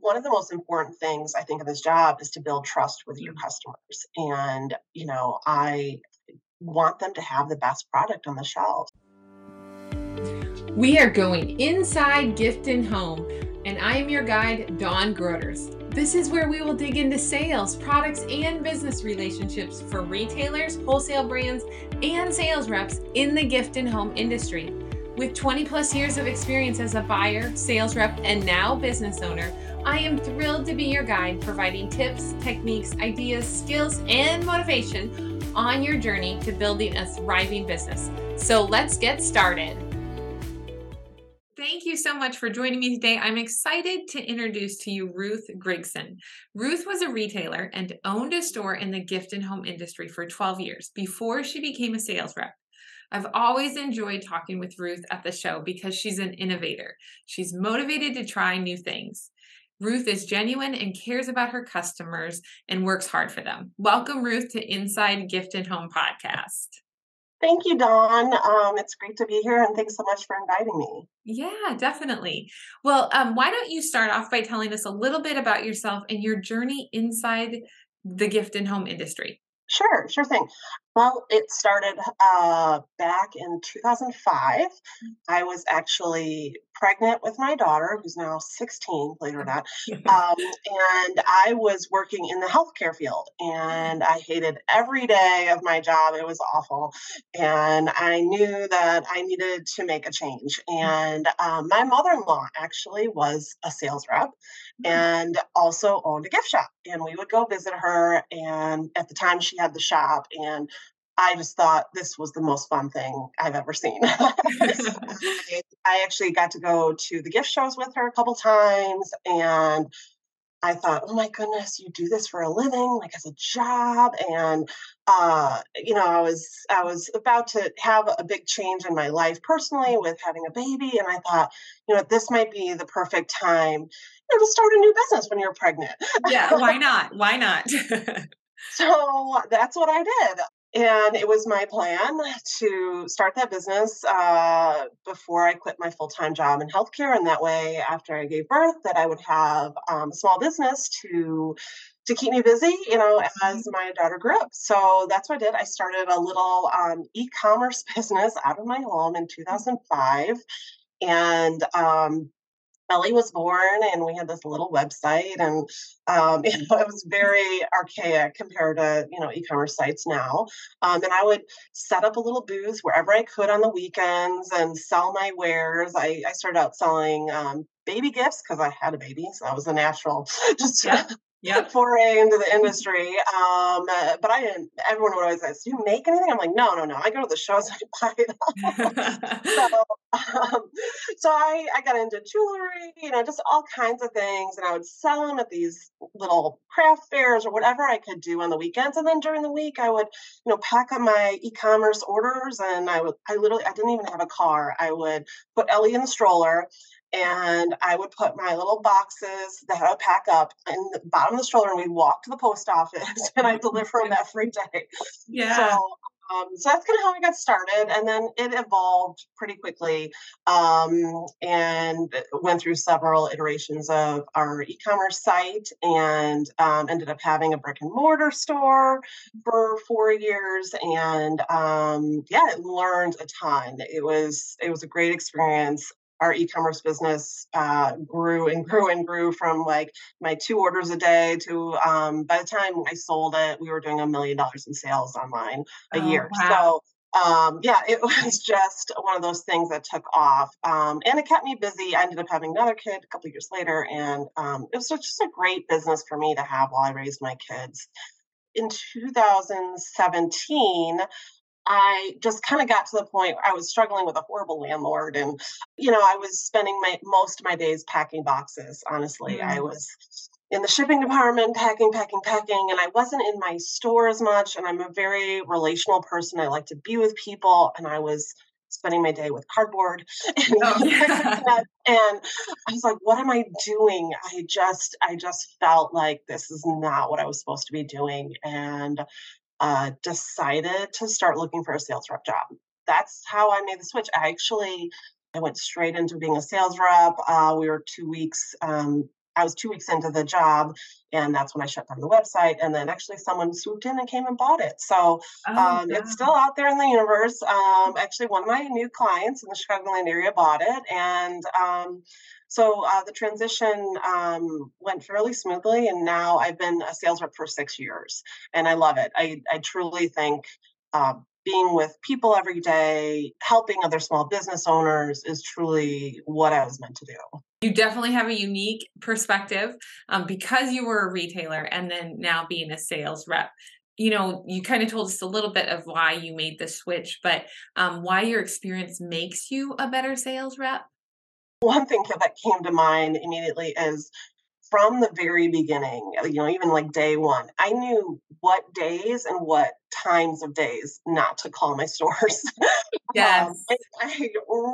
one of the most important things I think in this job is to build trust with your mm-hmm. customers. And, you know, I want them to have the best product on the shelf. We are going inside Gift and Home, and I am your guide, Dawn Groders. This is where we will dig into sales, products, and business relationships for retailers, wholesale brands, and sales reps in the gift and home industry. With 20 plus years of experience as a buyer, sales rep, and now business owner, I am thrilled to be your guide, providing tips, techniques, ideas, skills, and motivation on your journey to building a thriving business. So let's get started. Thank you so much for joining me today. I'm excited to introduce to you Ruth Grigson. Ruth was a retailer and owned a store in the gift and home industry for 12 years before she became a sales rep. I've always enjoyed talking with Ruth at the show because she's an innovator. She's motivated to try new things. Ruth is genuine and cares about her customers and works hard for them. Welcome, Ruth, to Inside Gift and Home Podcast. Thank you, Dawn. Um, it's great to be here, and thanks so much for inviting me. Yeah, definitely. Well, um, why don't you start off by telling us a little bit about yourself and your journey inside the gift and home industry? Sure, sure thing. Well, it started uh, back in 2005. Mm. I was actually pregnant with my daughter, who's now 16, believe it or not. Um, and I was working in the healthcare field, and I hated every day of my job. It was awful. And I knew that I needed to make a change. Mm. And um, my mother in law actually was a sales rep mm. and also owned a gift shop. And we would go visit her. And at the time, she had the shop. And I just thought this was the most fun thing I've ever seen. I, I actually got to go to the gift shows with her a couple times and I thought, oh my goodness, you do this for a living, like as a job. And uh, you know, I was I was about to have a big change in my life personally with having a baby. And I thought, you know, this might be the perfect time, you know, to start a new business when you're pregnant. yeah, why not? Why not? so that's what I did and it was my plan to start that business uh, before I quit my full time job in healthcare, and that way, after I gave birth, that I would have um, a small business to to keep me busy, you know, as mm-hmm. my daughter grew up. So that's what I did. I started a little um, e commerce business out of my home in 2005, and um, Ellie was born and we had this little website and um, you know it was very archaic compared to you know e-commerce sites now. Um, and I would set up a little booth wherever I could on the weekends and sell my wares. I, I started out selling um, baby gifts because I had a baby so that was a natural just yeah yep. foray into the industry. Um, uh, but I didn't, everyone would always ask, do you make anything? I'm like, no, no, no. I go to the shows, I buy it. so, um, so I, I got into jewelry, you know, just all kinds of things. And I would sell them at these little craft fairs or whatever I could do on the weekends. And then during the week, I would, you know, pack up my e-commerce orders and I would, I literally, I didn't even have a car. I would put Ellie in the stroller and I would put my little boxes that I would pack up in the bottom of the stroller, and we'd walk to the post office, and I deliver them every day. Yeah. So, um, so that's kind of how I got started, and then it evolved pretty quickly, um, and went through several iterations of our e-commerce site, and um, ended up having a brick and mortar store for four years, and um, yeah, it learned a ton. It was it was a great experience our e-commerce business uh, grew and grew and grew from like my two orders a day to um, by the time I sold it, we were doing a million dollars in sales online a oh, year. Wow. So um, yeah, it was just one of those things that took off, um, and it kept me busy. I ended up having another kid a couple years later, and um, it was just a great business for me to have while I raised my kids. In 2017, I just kind of got to the point where I was struggling with a horrible landlord. And, you know, I was spending my most of my days packing boxes, honestly. Mm. I was in the shipping department, packing, packing, packing, and I wasn't in my store as much. And I'm a very relational person. I like to be with people. And I was spending my day with cardboard and, oh, yeah. and i was like what am i doing i just i just felt like this is not what i was supposed to be doing and uh, decided to start looking for a sales rep job. That's how I made the switch. I actually I went straight into being a sales rep. Uh, we were two weeks um, I was two weeks into the job, and that's when I shut down the website. And then actually, someone swooped in and came and bought it. So oh, um, it's still out there in the universe. Um, actually, one of my new clients in the Chicagoland area bought it, and um, so uh, the transition um, went fairly smoothly, and now I've been a sales rep for six years, and I love it. I, I truly think uh, being with people every day, helping other small business owners is truly what I was meant to do. You definitely have a unique perspective um, because you were a retailer and then now being a sales rep. You know, you kind of told us a little bit of why you made the switch, but um, why your experience makes you a better sales rep? One thing that came to mind immediately is from the very beginning, you know, even like day one, I knew what days and what times of days not to call my stores. Um, yes. Um, I, I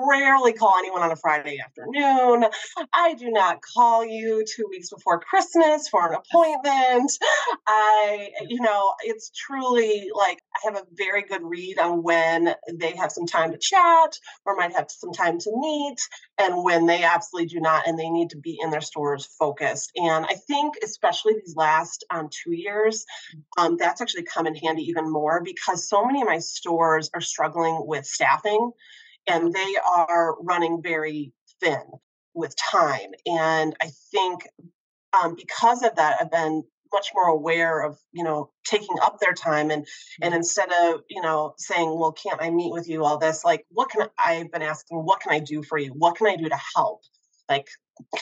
rarely call anyone on a Friday afternoon. I do not call you two weeks before Christmas for an appointment. I, you know, it's truly like I have a very good read on when they have some time to chat or might have some time to meet and when they absolutely do not and they need to be in their stores focused. And I think, especially these last um, two years, um, that's actually come in handy even more because so many of my stores are struggling with staffing and they are running very thin with time. And I think um, because of that, I've been much more aware of you know taking up their time and and mm-hmm. instead of you know saying well can't i meet with you all this like what can I, i've been asking what can i do for you what can i do to help like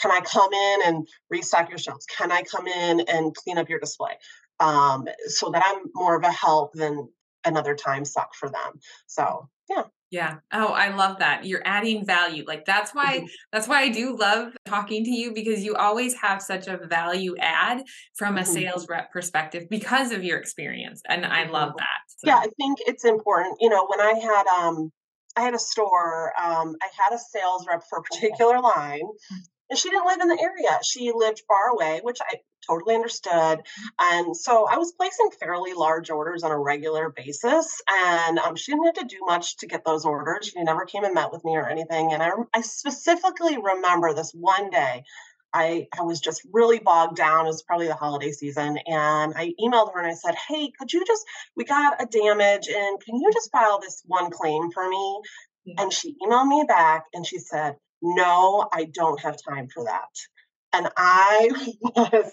can i come in and restock your shelves can i come in and clean up your display um, so that I'm more of a help than another time suck for them. So yeah. Yeah. Oh, I love that. You're adding value. Like that's why mm-hmm. that's why I do love talking to you because you always have such a value add from a mm-hmm. sales rep perspective because of your experience. And I love mm-hmm. that. So. Yeah, I think it's important. You know, when I had um I had a store, um, I had a sales rep for a particular line mm. And she didn't live in the area. She lived far away, which I totally understood. And so I was placing fairly large orders on a regular basis. And um, she didn't have to do much to get those orders. She never came and met with me or anything. And I, I specifically remember this one day. I, I was just really bogged down. It was probably the holiday season. And I emailed her and I said, Hey, could you just, we got a damage and can you just file this one claim for me? And she emailed me back and she said, No, I don't have time for that. And I was,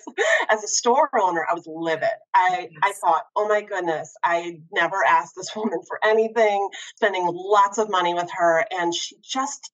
as a store owner, I was livid. I. I thought, oh my goodness, I never asked this woman for anything, spending lots of money with her. And she just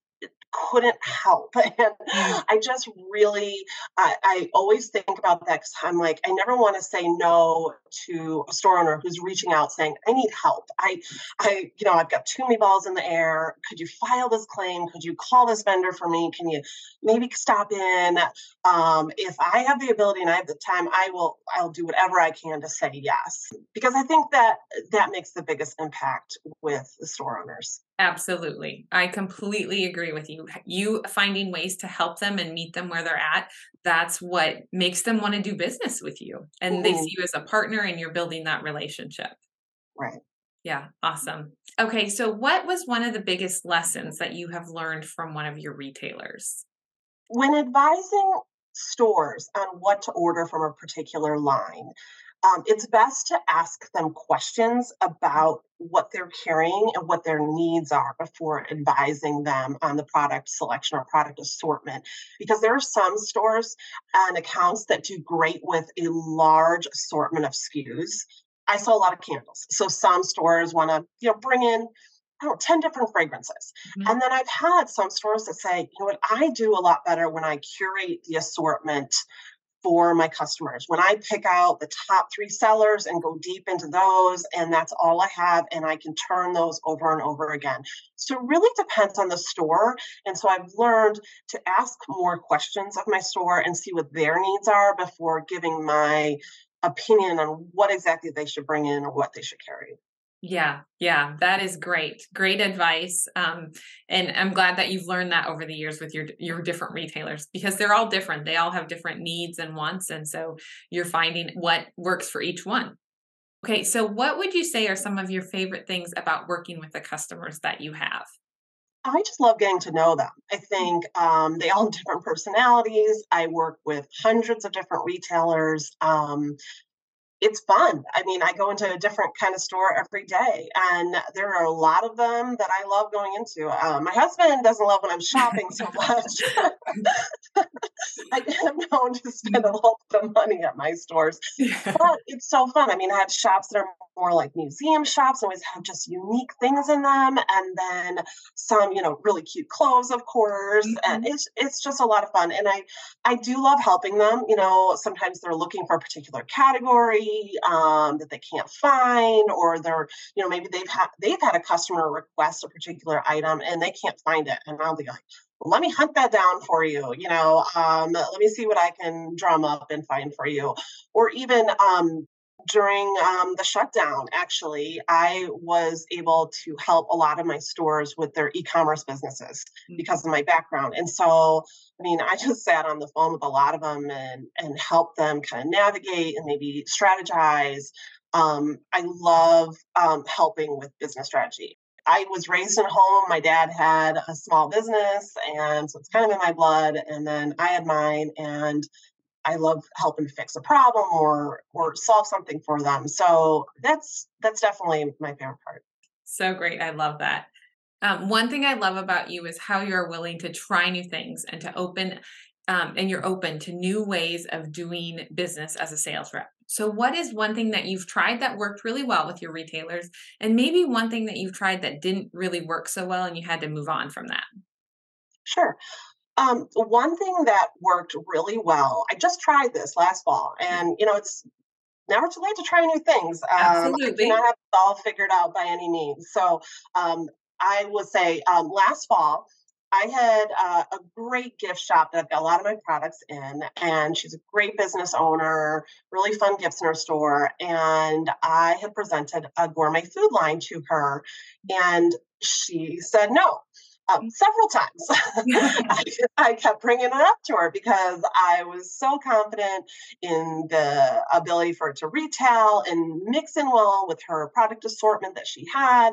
couldn't help. And mm. I just really, I, I always think about that because I'm like, I never want to say no to a store owner who's reaching out saying, I need help. I, I, you know, I've got too many balls in the air. Could you file this claim? Could you call this vendor for me? Can you maybe stop in? Um, if I have the ability and I have the time, I will, I'll do whatever I can to say yes. Because I think that that makes the biggest impact with the store owners. Absolutely. I completely agree with you. You finding ways to help them and meet them where they're at, that's what makes them want to do business with you. And mm-hmm. they see you as a partner and you're building that relationship. Right. Yeah, awesome. Okay, so what was one of the biggest lessons that you have learned from one of your retailers? When advising stores on what to order from a particular line, um, it's best to ask them questions about what they're carrying and what their needs are before advising them on the product selection or product assortment. Because there are some stores and accounts that do great with a large assortment of SKUs. I saw a lot of candles. So some stores want to, you know, bring in I don't know, 10 different fragrances. Mm-hmm. And then I've had some stores that say, you know what, I do a lot better when I curate the assortment for my customers. When I pick out the top three sellers and go deep into those, and that's all I have, and I can turn those over and over again. So it really depends on the store. And so I've learned to ask more questions of my store and see what their needs are before giving my opinion on what exactly they should bring in or what they should carry. Yeah, yeah, that is great. Great advice. Um, and I'm glad that you've learned that over the years with your your different retailers because they're all different. They all have different needs and wants, and so you're finding what works for each one. Okay, so what would you say are some of your favorite things about working with the customers that you have? I just love getting to know them. I think um, they all have different personalities. I work with hundreds of different retailers. Um, it's fun. I mean, I go into a different kind of store every day, and there are a lot of them that I love going into. Um, my husband doesn't love when I'm shopping so much. To spend a lot of money at my stores, but it's so fun. I mean, I have shops that are more like museum shops, always have just unique things in them, and then some, you know, really cute clothes, of course. Mm-hmm. And it's it's just a lot of fun. And I I do love helping them. You know, sometimes they're looking for a particular category um, that they can't find, or they're, you know, maybe they've had they've had a customer request a particular item and they can't find it, and I'll be like let me hunt that down for you you know um, let me see what i can drum up and find for you or even um, during um, the shutdown, actually, I was able to help a lot of my stores with their e commerce businesses mm. because of my background. And so, I mean, I just sat on the phone with a lot of them and, and helped them kind of navigate and maybe strategize. Um, I love um, helping with business strategy. I was raised in home. My dad had a small business, and so it's kind of in my blood. And then I had mine, and I love helping fix a problem or or solve something for them. So that's that's definitely my favorite part. So great. I love that. Um, one thing I love about you is how you're willing to try new things and to open um, and you're open to new ways of doing business as a sales rep. So, what is one thing that you've tried that worked really well with your retailers, and maybe one thing that you've tried that didn't really work so well and you had to move on from that? Sure. Um, one thing that worked really well, I just tried this last fall, and you know, it's never too late to try new things. Um, Absolutely. I do not have it all figured out by any means. So um, I would say um, last fall, I had uh, a great gift shop that I've got a lot of my products in, and she's a great business owner, really fun gifts in her store. And I had presented a gourmet food line to her, and she said no um, several times. I, I, kept bringing it up to her because I was so confident in the ability for it to retail and mix in well with her product assortment that she had.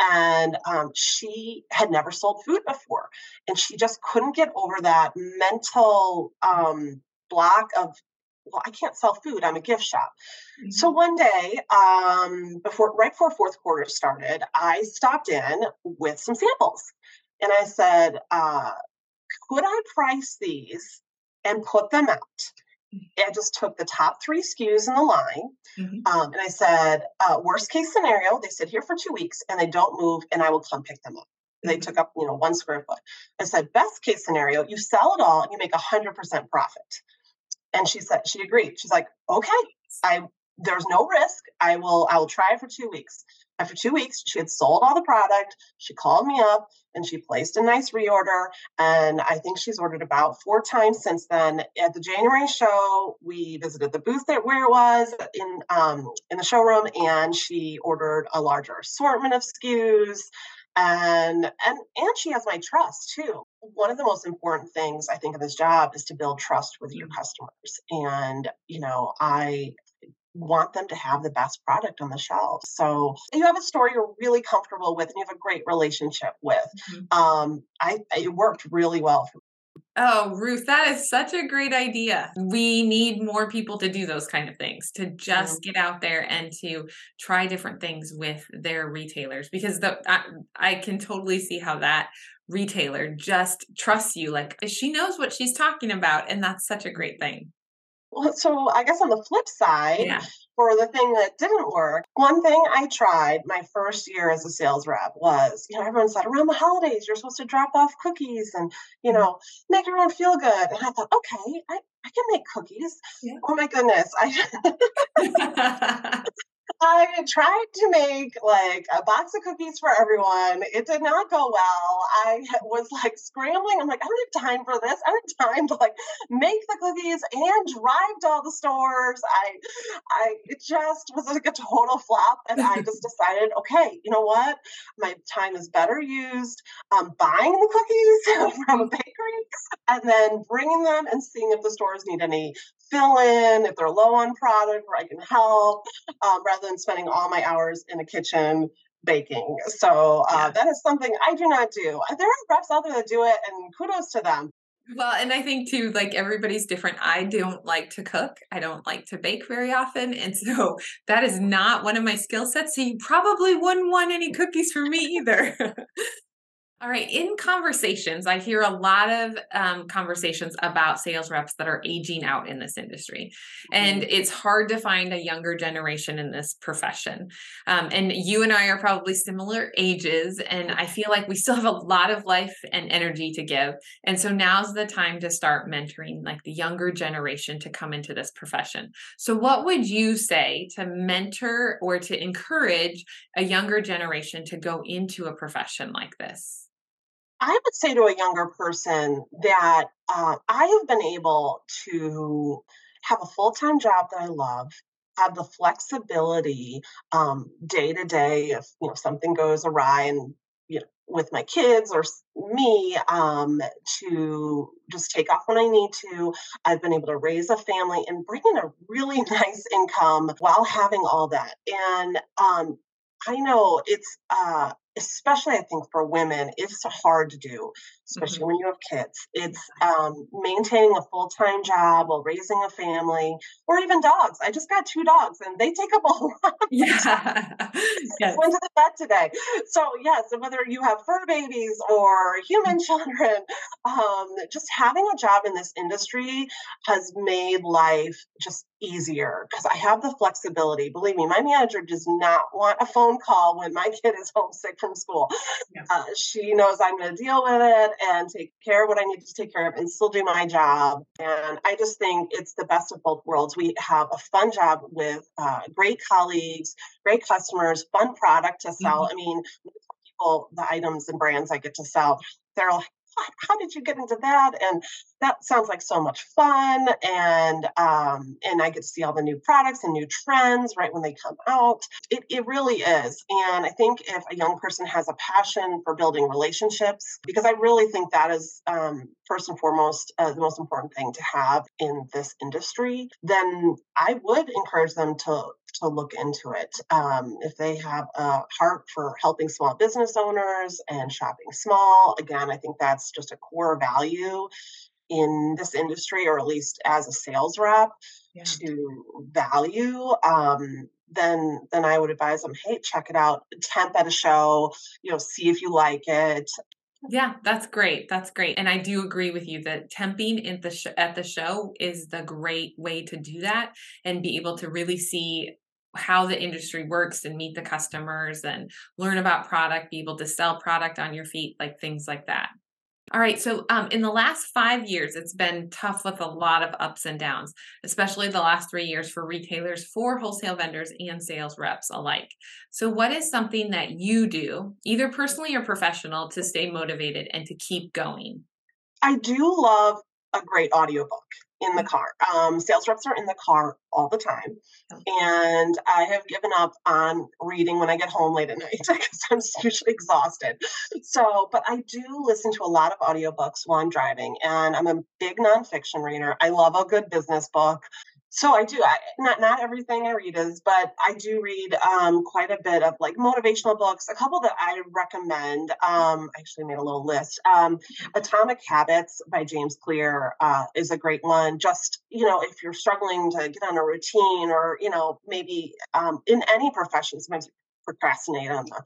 And um, she had never sold food before. And she just couldn't get over that mental um, block of well, I can't sell food. I'm a gift shop. Mm-hmm. So one day, um, before right before fourth quarter started, I stopped in with some samples and I said, uh, could I price these and put them out? Mm. I just took the top three SKUs in the line, mm-hmm. um, and I said, uh, worst case scenario, they sit here for two weeks and they don't move, and I will come pick them up. Mm-hmm. They took up, you know, one square foot. I said, best case scenario, you sell it all and you make a hundred percent profit. And she said she agreed. She's like, okay, I there's no risk. I will I will try for two weeks. After two weeks, she had sold all the product. She called me up and she placed a nice reorder. And I think she's ordered about four times since then. At the January show, we visited the booth that where it was in um, in the showroom, and she ordered a larger assortment of SKUs. And and and she has my trust too. One of the most important things I think of this job is to build trust with your customers. And you know, I want them to have the best product on the shelf. So you have a store you're really comfortable with and you have a great relationship with. Mm-hmm. Um, I it worked really well for me. Oh, Ruth, that is such a great idea. We need more people to do those kind of things, to just get out there and to try different things with their retailers because the I, I can totally see how that retailer just trusts you like she knows what she's talking about and that's such a great thing. Well, so I guess on the flip side, yeah. for the thing that didn't work, one thing I tried my first year as a sales rep was, you know, everyone said around the holidays you're supposed to drop off cookies and, you mm-hmm. know, make everyone feel good. And I thought, okay, I, I can make cookies. Yeah. Oh my goodness. I I tried to make like a box of cookies for everyone. It did not go well. I was like scrambling. I'm like, I don't have time for this. I don't have time to like make the cookies and drive to all the stores. I, I, it just was like a total flop. And I just decided, okay, you know what? My time is better used um, buying the cookies from a bakery and then bringing them and seeing if the stores need any fill in, if they're low on product where I can help, um, rather than spending all my hours in a kitchen baking. So uh, that is something I do not do. There are reps out there that do it, and kudos to them. Well, and I think too, like everybody's different. I don't like to cook. I don't like to bake very often. And so that is not one of my skill sets. So you probably wouldn't want any cookies for me either. All right. In conversations, I hear a lot of um, conversations about sales reps that are aging out in this industry. And mm-hmm. it's hard to find a younger generation in this profession. Um, and you and I are probably similar ages. And I feel like we still have a lot of life and energy to give. And so now's the time to start mentoring like the younger generation to come into this profession. So, what would you say to mentor or to encourage a younger generation to go into a profession like this? I would say to a younger person that uh, I have been able to have a full time job that I love, have the flexibility um, day to day if you know something goes awry and you know with my kids or me um, to just take off when I need to. I've been able to raise a family and bring in a really nice income while having all that. And um, I know it's uh, especially I think for women, it's hard to do, especially mm-hmm. when you have kids. It's um, maintaining a full time job while raising a family, or even dogs. I just got two dogs, and they take up a lot. Of yeah, yes. went to the vet today. So yes, whether you have fur babies or human children, um, just having a job in this industry has made life just easier because I have the flexibility. Believe me, my manager does not want a phone call when my kid is homesick from school. Yeah. Uh, she knows I'm going to deal with it and take care of what I need to take care of and still do my job. And I just think it's the best of both worlds. We have a fun job with uh, great colleagues, great customers, fun product to sell. Mm-hmm. I mean, people, the items and brands I get to sell, they're like, how did you get into that? And that sounds like so much fun. And um, and I get to see all the new products and new trends right when they come out. It, it really is. And I think if a young person has a passion for building relationships, because I really think that is um, first and foremost uh, the most important thing to have in this industry, then I would encourage them to to look into it. Um, if they have a heart for helping small business owners and shopping small, again, I think that's just a core value in this industry, or at least as a sales rep, yeah. to value. Um, then then I would advise them, hey, check it out, temp at a show, you know, see if you like it. Yeah, that's great. That's great. And I do agree with you that temping at the sh- at the show is the great way to do that and be able to really see how the industry works and meet the customers and learn about product, be able to sell product on your feet, like things like that. All right. So, um, in the last five years, it's been tough with a lot of ups and downs, especially the last three years for retailers, for wholesale vendors, and sales reps alike. So, what is something that you do, either personally or professional, to stay motivated and to keep going? I do love a great audiobook in the car. Um, sales reps are in the car all the time. And I have given up on reading when I get home late at night because I'm usually exhausted. So, but I do listen to a lot of audiobooks while I'm driving. And I'm a big nonfiction reader. I love a good business book so I do. I, not not everything I read is, but I do read um, quite a bit of like motivational books. A couple that I recommend. Um, I actually made a little list. Um, Atomic Habits by James Clear uh, is a great one. Just you know, if you're struggling to get on a routine, or you know, maybe um, in any profession, sometimes procrastinate on the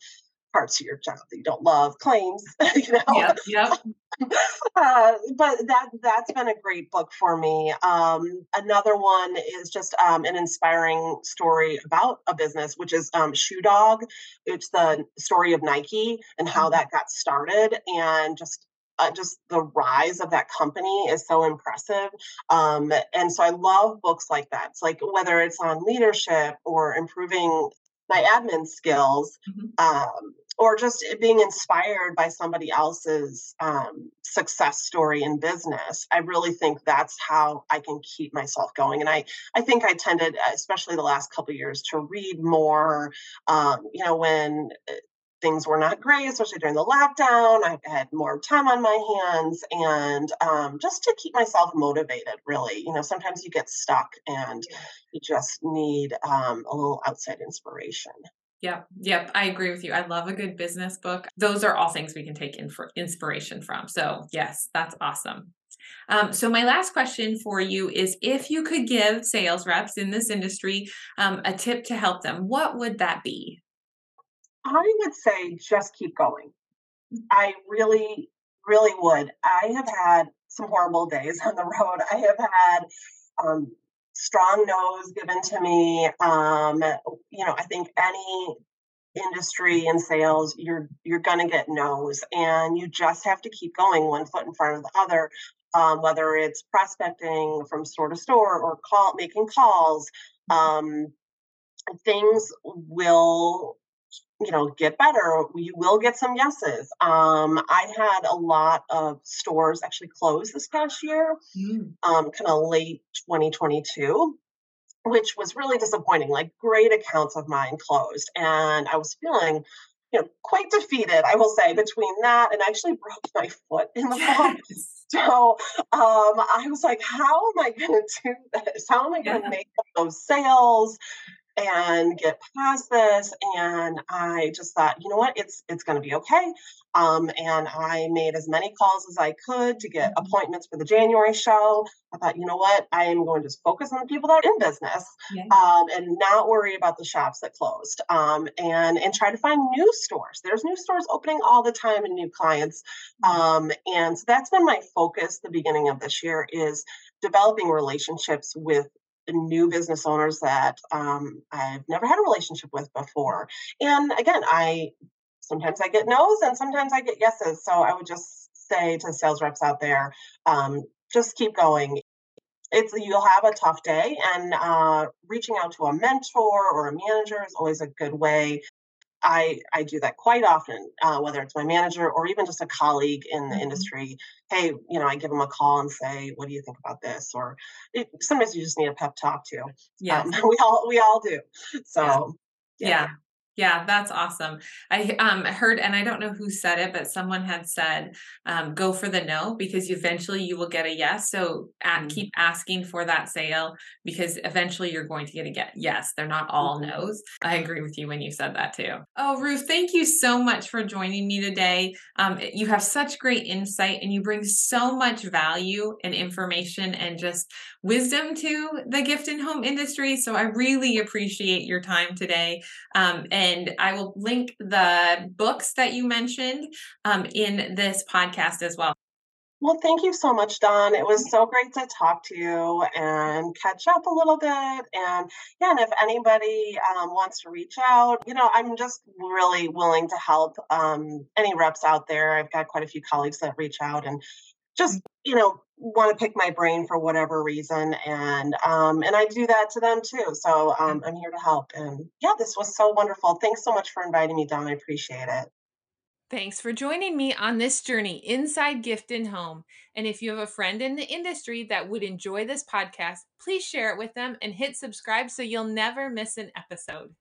parts of your job that you don't love, claims, you know. Yep, yep. uh, but that that's been a great book for me. Um, another one is just um, an inspiring story about a business, which is um, Shoe Dog. It's the story of Nike and how mm-hmm. that got started, and just uh, just the rise of that company is so impressive. Um, and so I love books like that. It's like whether it's on leadership or improving my admin skills mm-hmm. um, or just being inspired by somebody else's um, success story in business i really think that's how i can keep myself going and i i think i tended especially the last couple years to read more um, you know when uh, things were not great, especially during the lockdown. I had more time on my hands and um, just to keep myself motivated, really. You know, sometimes you get stuck and you just need um, a little outside inspiration. Yep. Yep. I agree with you. I love a good business book. Those are all things we can take in inspiration from. So, yes, that's awesome. Um, so, my last question for you is if you could give sales reps in this industry um, a tip to help them, what would that be? I would say just keep going. I really, really would. I have had some horrible days on the road. I have had um, strong no's given to me. Um, you know, I think any industry and sales, you're you're gonna get no's, and you just have to keep going one foot in front of the other. Um, whether it's prospecting from store to store or call making calls, um, things will you know get better you will get some yeses. Um i had a lot of stores actually close this past year mm. um kind of late 2022 which was really disappointing like great accounts of mine closed and i was feeling you know quite defeated i will say between that and I actually broke my foot in the fall. So um i was like how am i going to do this? How am i going to yeah. make those sales and get past this and i just thought you know what? It's it's going to be okay. Um, and i made as many calls as i could to get mm-hmm. appointments for the january show. I thought you know what? I am going to just focus on the people that are in business um, and not worry about the shops that closed. Um, and and try to find new stores. There's new stores opening all the time and new clients. Mm-hmm. um, and so that's been my focus the beginning of this year is developing relationships with new business owners that um, I've never had a relationship with before. And again, I sometimes I get no's and sometimes I get yeses. So I would just say to sales reps out there, um, just keep going. It's you'll have a tough day, and uh, reaching out to a mentor or a manager is always a good way I I do that quite often, uh, whether it's my manager or even just a colleague in the mm-hmm. industry. Hey, you know, I give them a call and say, "What do you think about this?" Or it, sometimes you just need a pep talk too. Yeah, um, we all we all do. So yeah. yeah. Yeah, that's awesome. I um, heard, and I don't know who said it, but someone had said, um, "Go for the no," because eventually you will get a yes. So mm-hmm. keep asking for that sale because eventually you're going to get a get yes. They're not all mm-hmm. no's. I agree with you when you said that too. Oh, Ruth, thank you so much for joining me today. Um, you have such great insight, and you bring so much value and information and just wisdom to the gift and home industry. So I really appreciate your time today. Um, and I will link the books that you mentioned um, in this podcast as well. Well, thank you so much, Dawn. It was so great to talk to you and catch up a little bit. And yeah, and if anybody um, wants to reach out, you know, I'm just really willing to help um, any reps out there. I've got quite a few colleagues that reach out and just you know want to pick my brain for whatever reason and um and i do that to them too so um i'm here to help and yeah this was so wonderful thanks so much for inviting me down i appreciate it Thanks for joining me on this journey inside Gift and Home. And if you have a friend in the industry that would enjoy this podcast, please share it with them and hit subscribe so you'll never miss an episode.